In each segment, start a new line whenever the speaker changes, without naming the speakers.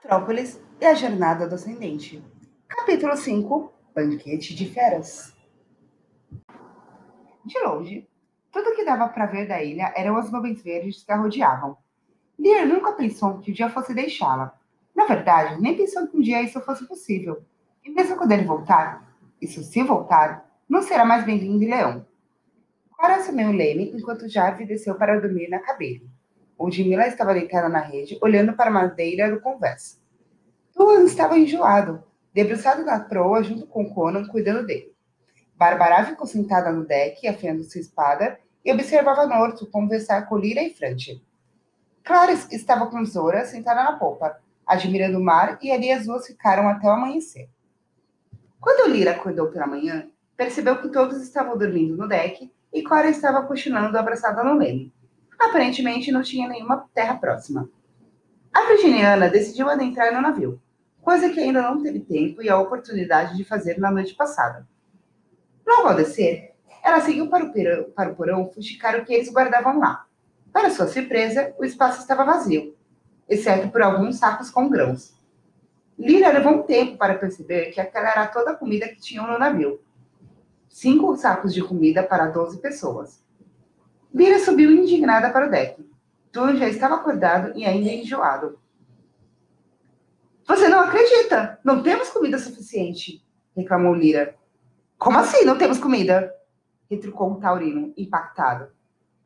Petrópolis e a Jornada do Ascendente. Capítulo 5 Banquete de Feras. De longe, tudo que dava para ver da ilha eram as nuvens verdes que a rodeavam. Lear nunca pensou que o dia fosse deixá-la. Na verdade, nem pensou que um dia isso fosse possível. E mesmo quando ele voltar, isso se voltar, não será mais bem-vindo em Leão. Cora assumiu o leme enquanto Jarve desceu para dormir na cabine onde Mila estava deitada na rede, olhando para a madeira do conversa. Tuan estava enjoado, debruçado na proa junto com Conan, cuidando dele. Bárbara ficou sentada no deck, afiando sua espada, e observava Norto conversar com Lira e Frante. Clara estava com Zora sentada na popa, admirando o mar, e ali as duas ficaram até o amanhecer. Quando Lira acordou pela manhã, percebeu que todos estavam dormindo no deck e Cora estava cochilando abraçada no leme. Aparentemente não tinha nenhuma terra próxima. A virginiana decidiu adentrar no navio, coisa que ainda não teve tempo e a oportunidade de fazer na noite passada. Logo ao descer, ela seguiu para o, porão, para o porão fuxicar o que eles guardavam lá. Para sua surpresa, o espaço estava vazio, exceto por alguns sacos com grãos. Lira levou um tempo para perceber que aquela era toda a comida que tinham no navio. Cinco sacos de comida para 12 pessoas. Lira subiu indignada para o deck. Tuan já estava acordado e ainda enjoado. Você não acredita? Não temos comida suficiente, reclamou Lira. Como assim não temos comida? retrucou o Taurino, impactado.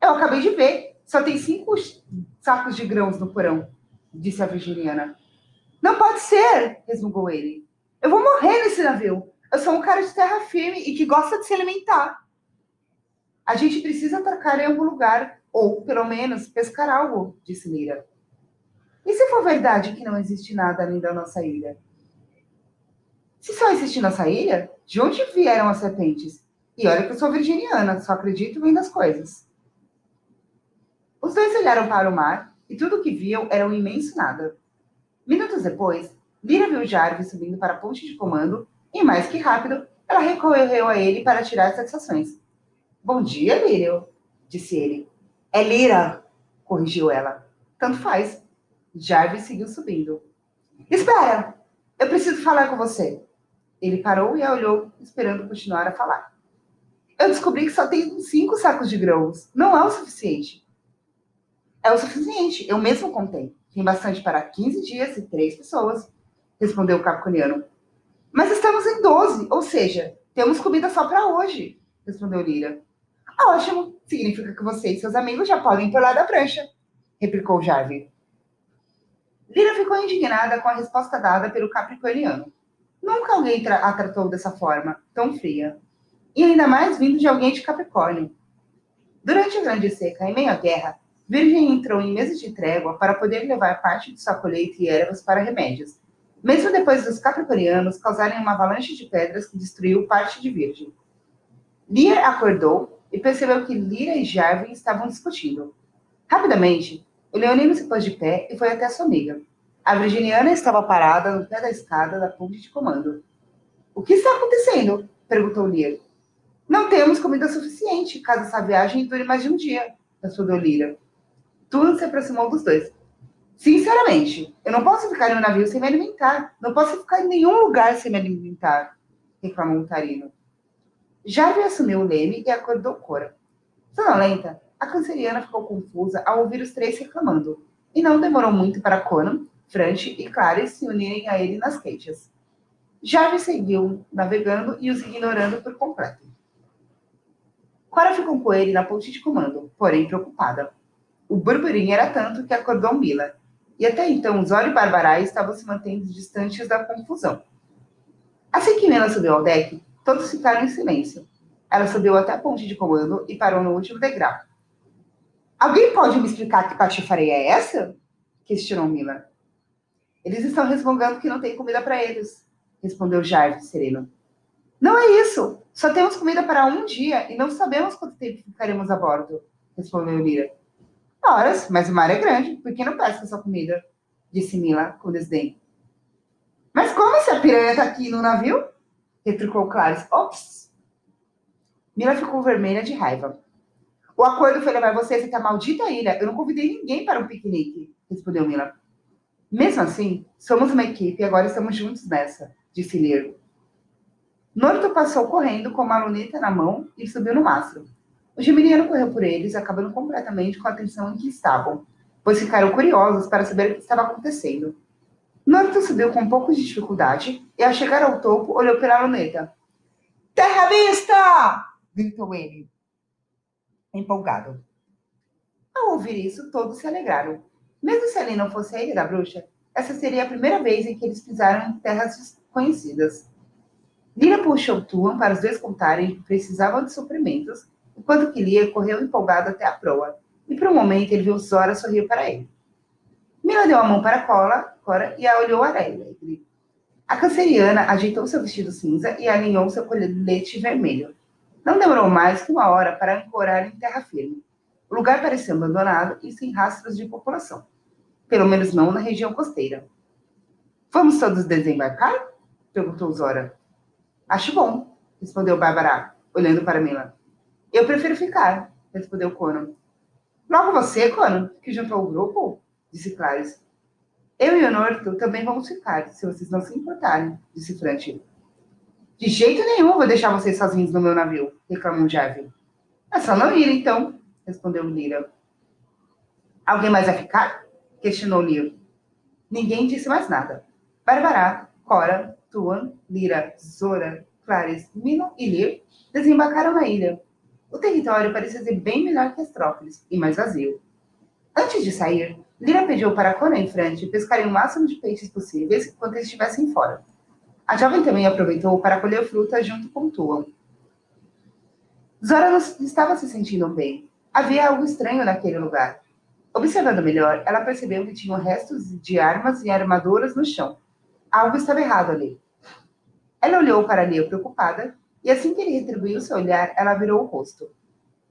Eu acabei de ver. Só tem cinco sacos de grãos no porão, disse a virginiana. Não pode ser, resmungou ele. Eu vou morrer nesse navio. Eu sou um cara de terra firme e que gosta de se alimentar. A gente precisa atracar em algum lugar, ou, pelo menos, pescar algo, disse Mira. E se for verdade que não existe nada além da nossa ilha? Se só existe nossa ilha, de onde vieram as serpentes? E olha que eu sou virginiana, só acredito vendo as coisas. Os dois olharam para o mar e tudo o que viam era um imenso nada. Minutos depois, Lira viu Jarvis subindo para a ponte de comando e, mais que rápido, ela recorreu a ele para tirar satisfações. Bom dia, Lírio, disse ele. É Lira, corrigiu ela. Tanto faz. Jarvis seguiu subindo. Espera! Eu preciso falar com você. Ele parou e a olhou, esperando continuar a falar. Eu descobri que só tem cinco sacos de grãos. Não é o suficiente. É o suficiente. Eu mesmo contei. Tem bastante para 15 dias e três pessoas, respondeu o capconiano. Mas estamos em 12, ou seja, temos comida só para hoje, respondeu Lira. Ótimo, significa que você e seus amigos já podem pular da prancha, replicou Jarvis. Lira ficou indignada com a resposta dada pelo capricorniano. Nunca alguém tra a tratou dessa forma, tão fria. E ainda mais vindo de alguém de Capricórnio. Durante a Grande Seca, em meio à guerra, Virgem entrou em meses de trégua para poder levar parte de sua colheita e ervas para remédios, mesmo depois dos capricornianos causarem uma avalanche de pedras que destruiu parte de Virgem. Lear acordou e percebeu que Lira e Jarvin estavam discutindo. Rapidamente, o leonino se pôs de pé e foi até sua amiga. A virginiana estava parada no pé da escada da ponte de comando. O que está acontecendo? perguntou Lira. Não temos comida suficiente, caso essa viagem dure mais de um dia, respondeu Lira. Tudo se aproximou dos dois. Sinceramente, eu não posso ficar um navio sem me alimentar. Não posso ficar em nenhum lugar sem me alimentar, reclamou o Tarino. Jarvis assumiu o leme e acordou Cora. Sonolenta, a canceriana ficou confusa ao ouvir os três reclamando, e não demorou muito para Conan, Franche e Clarice se unirem a ele nas queixas. Jarvis seguiu navegando e os ignorando por completo. Cora ficou com ele na ponte de comando, porém preocupada. O burburinho era tanto que acordou Mila, e até então Zora e Barbarai estavam se mantendo distantes da confusão. Assim que Mila subiu ao deck, Todos ficaram em silêncio. Ela subiu até a ponte de comando e parou no último degrau. Alguém pode me explicar que patifaria é essa? Questionou Mila. Eles estão resmungando que não tem comida para eles, respondeu Jarvis sereno. Não é isso. Só temos comida para um dia e não sabemos quanto tempo ficaremos a bordo, respondeu Lira. Horas, mas o mar é grande. Por que não pesca sua comida? Disse Mila com desdém. Mas como se a piranha está aqui no navio? Retrucou Clarice. Ops! Mila ficou vermelha de raiva. O acordo foi levar vocês até a maldita ilha. Eu não convidei ninguém para um piquenique, respondeu Mila. Mesmo assim, somos uma equipe e agora estamos juntos nessa, disse Lear. Norto passou correndo com uma luneta na mão e subiu no mastro. O geminiano correu por eles, acabando completamente com a atenção em que estavam, pois ficaram curiosos para saber o que estava acontecendo. Norto subiu com um pouco de dificuldade e, ao chegar ao topo, olhou pela luneta. Terra vista! gritou ele, empolgado. Ao ouvir isso, todos se alegraram. Mesmo se ali não fosse a Ilha da Bruxa, essa seria a primeira vez em que eles pisaram em terras desconhecidas. Lira puxou Tuan para os dois contarem que precisavam de suprimentos, enquanto que Lia correu empolgado até a proa, e por um momento ele viu Zora sorrir para ele. Mila deu a mão para Cora, Cora e a olhou alegre. A canceriana ajeitou seu vestido cinza e alinhou seu colete vermelho. Não demorou mais que uma hora para ancorar em terra firme. O lugar parecia abandonado e sem rastros de população. Pelo menos não na região costeira. Vamos todos desembarcar? perguntou Zora. Acho bom, respondeu Bárbara, olhando para Mila. Eu prefiro ficar, respondeu Conan. Logo você, Conan, que juntou o grupo? Disse Clarice. Eu e o Norto também vamos ficar, se vocês não se importarem, disse Franti. De jeito nenhum vou deixar vocês sozinhos no meu navio, reclamou Javi. É só não ir, então, respondeu Lira. Alguém mais vai ficar? questionou Lira. Ninguém disse mais nada. Bárbara, Cora, Tuan, Lira, Zora, Clares, Mino e Lir desembarcaram na ilha. O território parecia ser bem melhor que Astrópolis e mais vazio. Antes de sair, Lira pediu para Cora e frente pescarem o máximo de peixes possíveis enquanto estivessem fora. A jovem também aproveitou para colher fruta junto com Tuan. Zora não estava se sentindo bem. Havia algo estranho naquele lugar. Observando melhor, ela percebeu que tinham restos de armas e armaduras no chão. Algo estava errado ali. Ela olhou para Leo preocupada, e assim que ele retribuiu seu olhar, ela virou o rosto.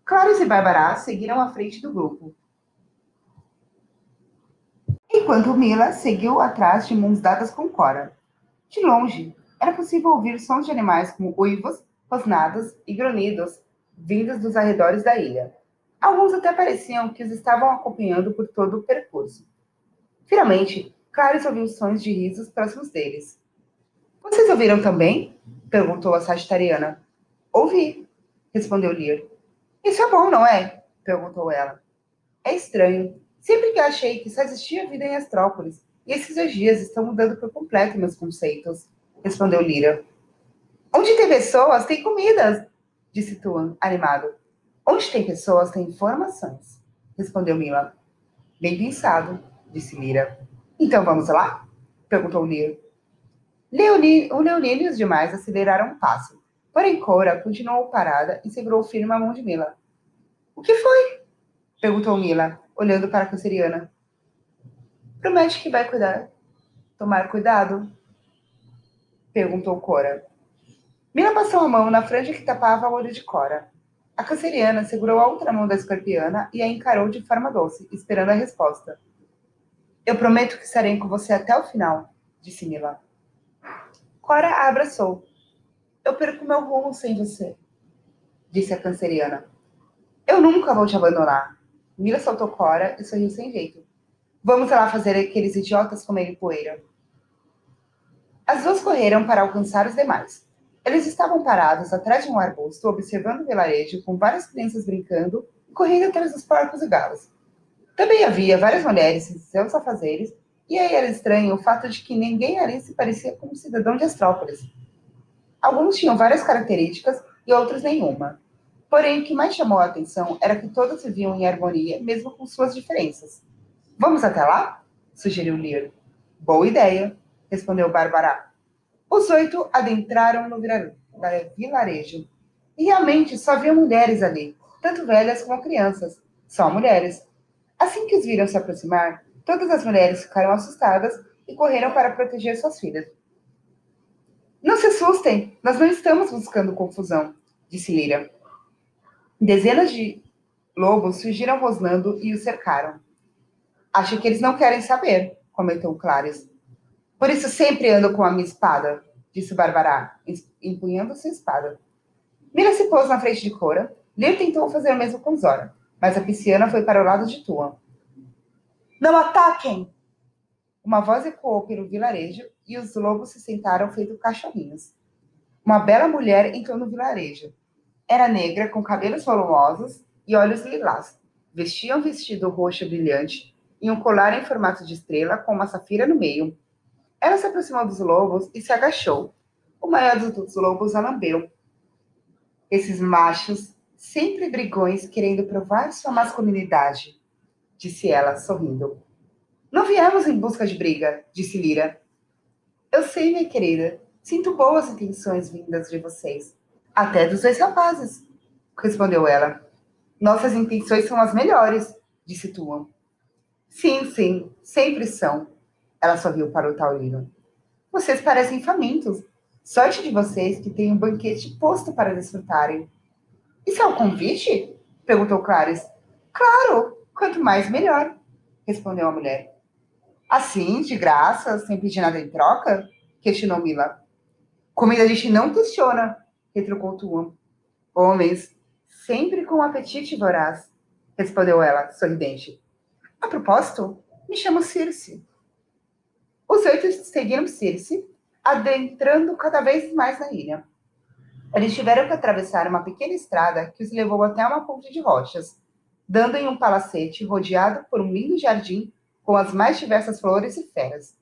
Clarice e Bárbara seguiram à frente do grupo. Enquanto Mila seguiu atrás de mãos dadas com Cora. De longe, era possível ouvir sons de animais como uivos, rosnados e grunhidos vindos dos arredores da ilha. Alguns até pareciam que os estavam acompanhando por todo o percurso. Finalmente, Clarice ouviu sons de risos próximos deles. Vocês ouviram também? perguntou a sagitariana. Ouvi, respondeu Lear. Isso é bom, não é? perguntou ela. É estranho. Sempre que achei que só existia vida em Astrópolis, e esses dois dias estão mudando por completo meus conceitos, respondeu Lira. Onde tem pessoas, tem comidas, disse Tuan, animado. Onde tem pessoas, tem informações, respondeu Mila. Bem pensado, disse Lira. Então vamos lá? perguntou Lear. Leoni, o Leonino e os demais aceleraram o passo. Porém, Cora continuou parada e segurou firme a mão de Mila. O que foi? perguntou Mila, olhando para a canceriana. Promete que vai cuidar. Tomar cuidado? perguntou Cora. Mila passou a mão na franja que tapava o olho de Cora. A canceriana segurou a outra mão da escorpiana e a encarou de forma doce, esperando a resposta. Eu prometo que estarei com você até o final, disse Mila. Cora a abraçou. Eu perco meu rumo sem você, disse a canceriana. Eu nunca vou te abandonar. Mila soltou Cora e sorriu sem jeito. Vamos lá fazer aqueles idiotas comerem poeira. As duas correram para alcançar os demais. Eles estavam parados atrás de um arbusto, observando o vilarejo, com várias crianças brincando e correndo atrás dos porcos e galos. Também havia várias mulheres em seus afazeres e aí era estranho o fato de que ninguém ali se parecia com um cidadão de Astrópolis. Alguns tinham várias características e outros nenhuma. Porém, o que mais chamou a atenção era que todos viviam em harmonia, mesmo com suas diferenças. Vamos até lá? sugeriu Lear. Boa ideia, respondeu Bárbara. Os oito adentraram no vilarejo. E realmente só havia mulheres ali, tanto velhas como crianças. Só mulheres. Assim que os viram se aproximar, Todas as mulheres ficaram assustadas e correram para proteger suas filhas. Não se assustem, nós não estamos buscando confusão, disse Lira. Dezenas de lobos surgiram rosnando e o cercaram. Acho que eles não querem saber, comentou Clarice. Por isso sempre ando com a minha espada, disse Bárbara, empunhando sua espada. Mira se pôs na frente de Cora. Lir tentou fazer o mesmo com Zora, mas a pisciana foi para o lado de Tuan. Não ataquem! Uma voz ecoou pelo vilarejo e os lobos se sentaram feito cachorrinhos. Uma bela mulher entrou no vilarejo. Era negra, com cabelos volumosos e olhos lilás. Vestia um vestido roxo brilhante e um colar em formato de estrela com uma safira no meio. Ela se aproximou dos lobos e se agachou. O maior dos lobos a lambeu. Esses machos, sempre brigões, querendo provar sua masculinidade, disse ela, sorrindo. Não viemos em busca de briga, disse Lira. Eu sei, minha querida. Sinto boas intenções vindas de vocês. Até dos dois rapazes, respondeu ela. Nossas intenções são as melhores, disse Tuan. Sim, sim, sempre são. Ela sorriu para o taurino. Vocês parecem famintos. Sorte de vocês que têm um banquete posto para desfrutarem. Isso é um convite? Perguntou Clarice. Claro, quanto mais melhor, respondeu a mulher. Assim, de graça, sem pedir nada em troca? Questionou Mila. Comida a gente não questiona, retrucou Tuan. Homens, sempre com um apetite voraz, respondeu ela, sorridente. A propósito, me chamo Circe. Os oito seguiram Circe, adentrando cada vez mais na ilha. Eles tiveram que atravessar uma pequena estrada que os levou até uma ponte de rochas, dando em um palacete rodeado por um lindo jardim com as mais diversas flores e feras.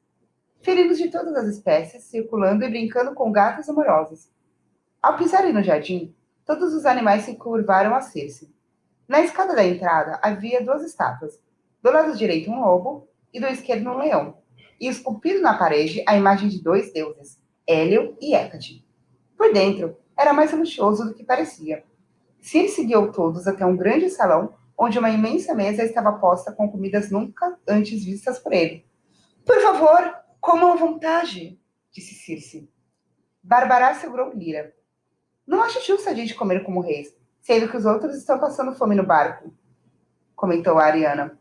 Felinos de todas as espécies circulando e brincando com gatos amorosos. Ao pisarem no jardim, todos os animais se curvaram a Circe. Na escada da entrada havia duas estátuas. Do lado direito um lobo e do esquerdo um leão. E esculpido na parede a imagem de dois deuses, Hélio e Hécate. Por dentro, era mais luxuoso do que parecia. Circe guiou todos até um grande salão, onde uma imensa mesa estava posta com comidas nunca antes vistas por ele. Por favor, comam à vontade, disse Circe. Bárbara segurou Lira. Não acho justo a gente comer como reis, sendo que os outros estão passando fome no barco, comentou a Ariana.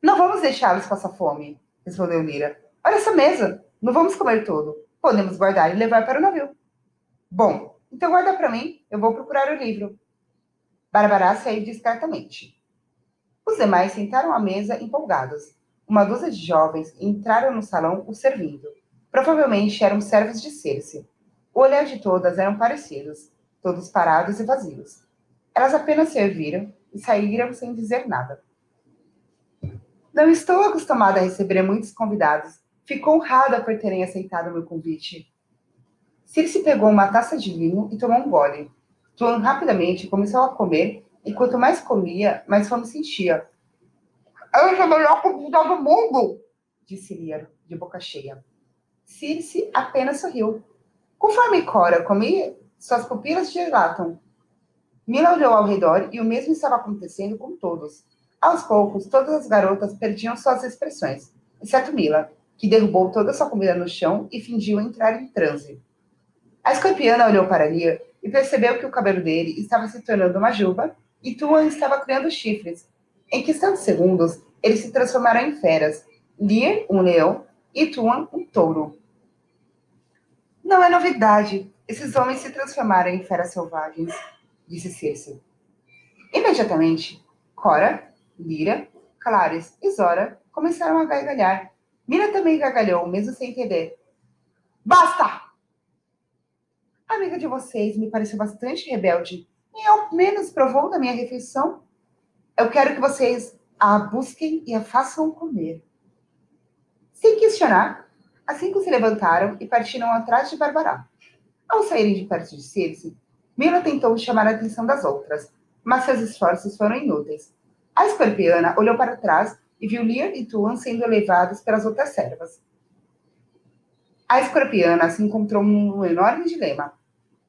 Não vamos deixá-los passar fome, respondeu Lira. Olha essa mesa, não vamos comer tudo. Podemos guardar e levar para o navio. Bom, então guarda para mim, eu vou procurar o livro. Bárbara saiu discretamente. Os demais sentaram à mesa empolgados. Uma dúzia de jovens entraram no salão o servindo. Provavelmente eram servos de Circe. O olhar de todas eram parecidos, todos parados e vazios. Elas apenas serviram e saíram sem dizer nada. Não estou acostumada a receber muitos convidados. Fico honrada por terem aceitado meu convite. Circe pegou uma taça de vinho e tomou um gole. Tuan rapidamente começou a comer e quanto mais comia, mais fome sentia. Essa é a melhor comida do mundo, disse Lia, de boca cheia. Circe apenas sorriu. Conforme Cora comia, suas pupilas dilatam. Mila olhou ao redor e o mesmo estava acontecendo com todos. Aos poucos, todas as garotas perdiam suas expressões, exceto Mila, que derrubou toda sua comida no chão e fingiu entrar em transe. A escorpiana olhou para Lia e percebeu que o cabelo dele estava se tornando uma juba e Tuan estava criando chifres. Em questão de segundos, eles se transformaram em feras. Lia, um leão, e Tuan, um touro. Não é novidade. Esses homens se transformaram em feras selvagens, disse Circe. Imediatamente, Cora, Lira, Clares e Zora começaram a gargalhar. Mira também gargalhou, mesmo sem entender. Basta! A amiga de vocês me pareceu bastante rebelde e ao menos provou da minha refeição. Eu quero que vocês a busquem e a façam comer. Sem questionar, as cinco se levantaram e partiram atrás de Bárbara. Ao saírem de perto de Circe, Mila tentou chamar a atenção das outras, mas seus esforços foram inúteis. A escorpiana olhou para trás e viu Lear e Tuan sendo levados pelas outras servas. A escorpiana se encontrou num enorme dilema.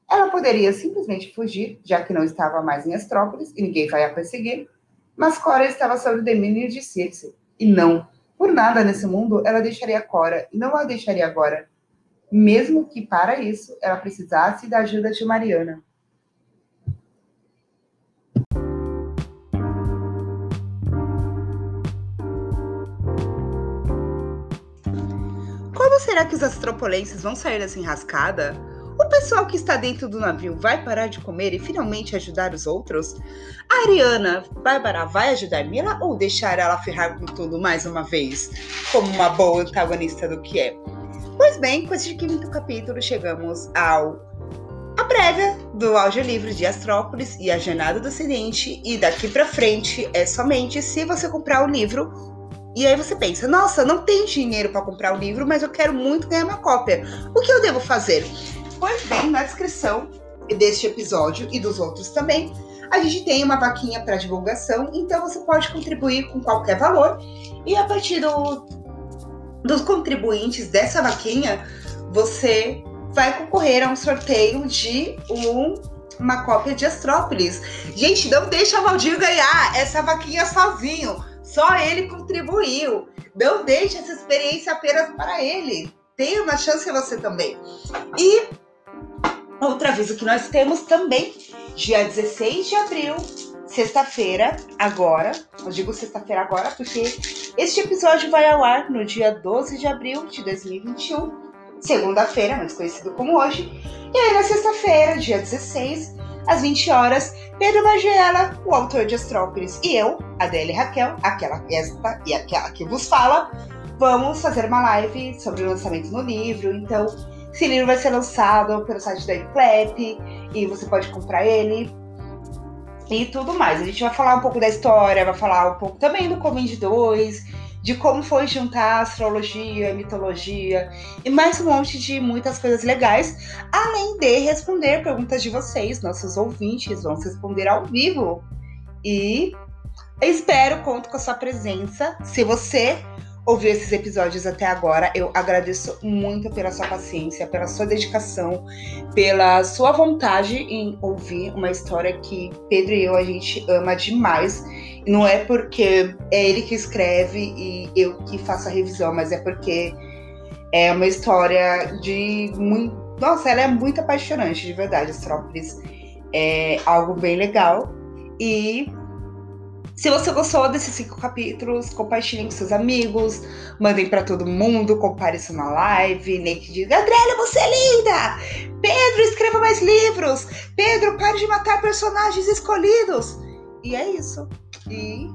Ela poderia simplesmente fugir, já que não estava mais em Astrópolis e ninguém vai a perseguir, mas Cora estava sob o domínio de Circe. E não, por nada nesse mundo, ela deixaria Cora e não a deixaria agora. Mesmo que para isso ela precisasse da ajuda de Mariana. Como será que os astropolenses vão sair dessa enrascada? Pessoal que está dentro do navio vai parar de comer e finalmente ajudar os outros? A Ariana Bárbara vai ajudar Mila ou deixar ela ferrar com tudo mais uma vez, como uma boa antagonista do que é? Pois bem, com este quinto capítulo chegamos ao a prévia do audiolivro de Astrópolis e a Jornada do Ocidente, e daqui para frente é somente se você comprar o livro. E aí você pensa, nossa, não tem dinheiro para comprar o livro, mas eu quero muito ganhar uma cópia. O que eu devo fazer? Pois bem, na descrição deste episódio e dos outros também, a gente tem uma vaquinha para divulgação, então você pode contribuir com qualquer valor e a partir do, dos contribuintes dessa vaquinha, você vai concorrer a um sorteio de um, uma cópia de Astrópolis. Gente, não deixa o Valdir ganhar essa vaquinha sozinho. Só ele contribuiu. Não deixe essa experiência apenas para ele. Tem uma chance você também. E outro aviso que nós temos também, dia 16 de abril, sexta-feira, agora. Eu digo sexta-feira agora porque este episódio vai ao ar no dia 12 de abril de 2021 segunda-feira, mais conhecido como hoje. E aí na sexta-feira, dia 16, às 20 horas, Pedro Magela, o autor de Astrópolis, e eu, Adele Raquel, aquela esta e aquela que vos fala, vamos fazer uma live sobre o lançamento do livro. Então, esse livro vai ser lançado pelo site da Eclep e você pode comprar ele e tudo mais. A gente vai falar um pouco da história, vai falar um pouco também do Covid 2, de como foi juntar astrologia, mitologia e mais um monte de muitas coisas legais, além de responder perguntas de vocês, nossos ouvintes, vamos responder ao vivo. E espero, conto com a sua presença. Se você ouviu esses episódios até agora. Eu agradeço muito pela sua paciência, pela sua dedicação, pela sua vontade em ouvir uma história que Pedro e eu a gente ama demais. Não é porque é ele que escreve e eu que faço a revisão, mas é porque é uma história de muito. Nossa, ela é muito apaixonante, de verdade. Astrópolis é algo bem legal. E se você gostou desses cinco capítulos, compartilhem com seus amigos, mandem para todo mundo, compare isso na live, nem que diga, Adriana, você é linda! Pedro, escreva mais livros! Pedro, pare de matar personagens escolhidos! E é isso. E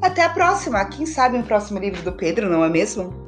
até a próxima. Quem sabe um próximo livro do Pedro, não é mesmo?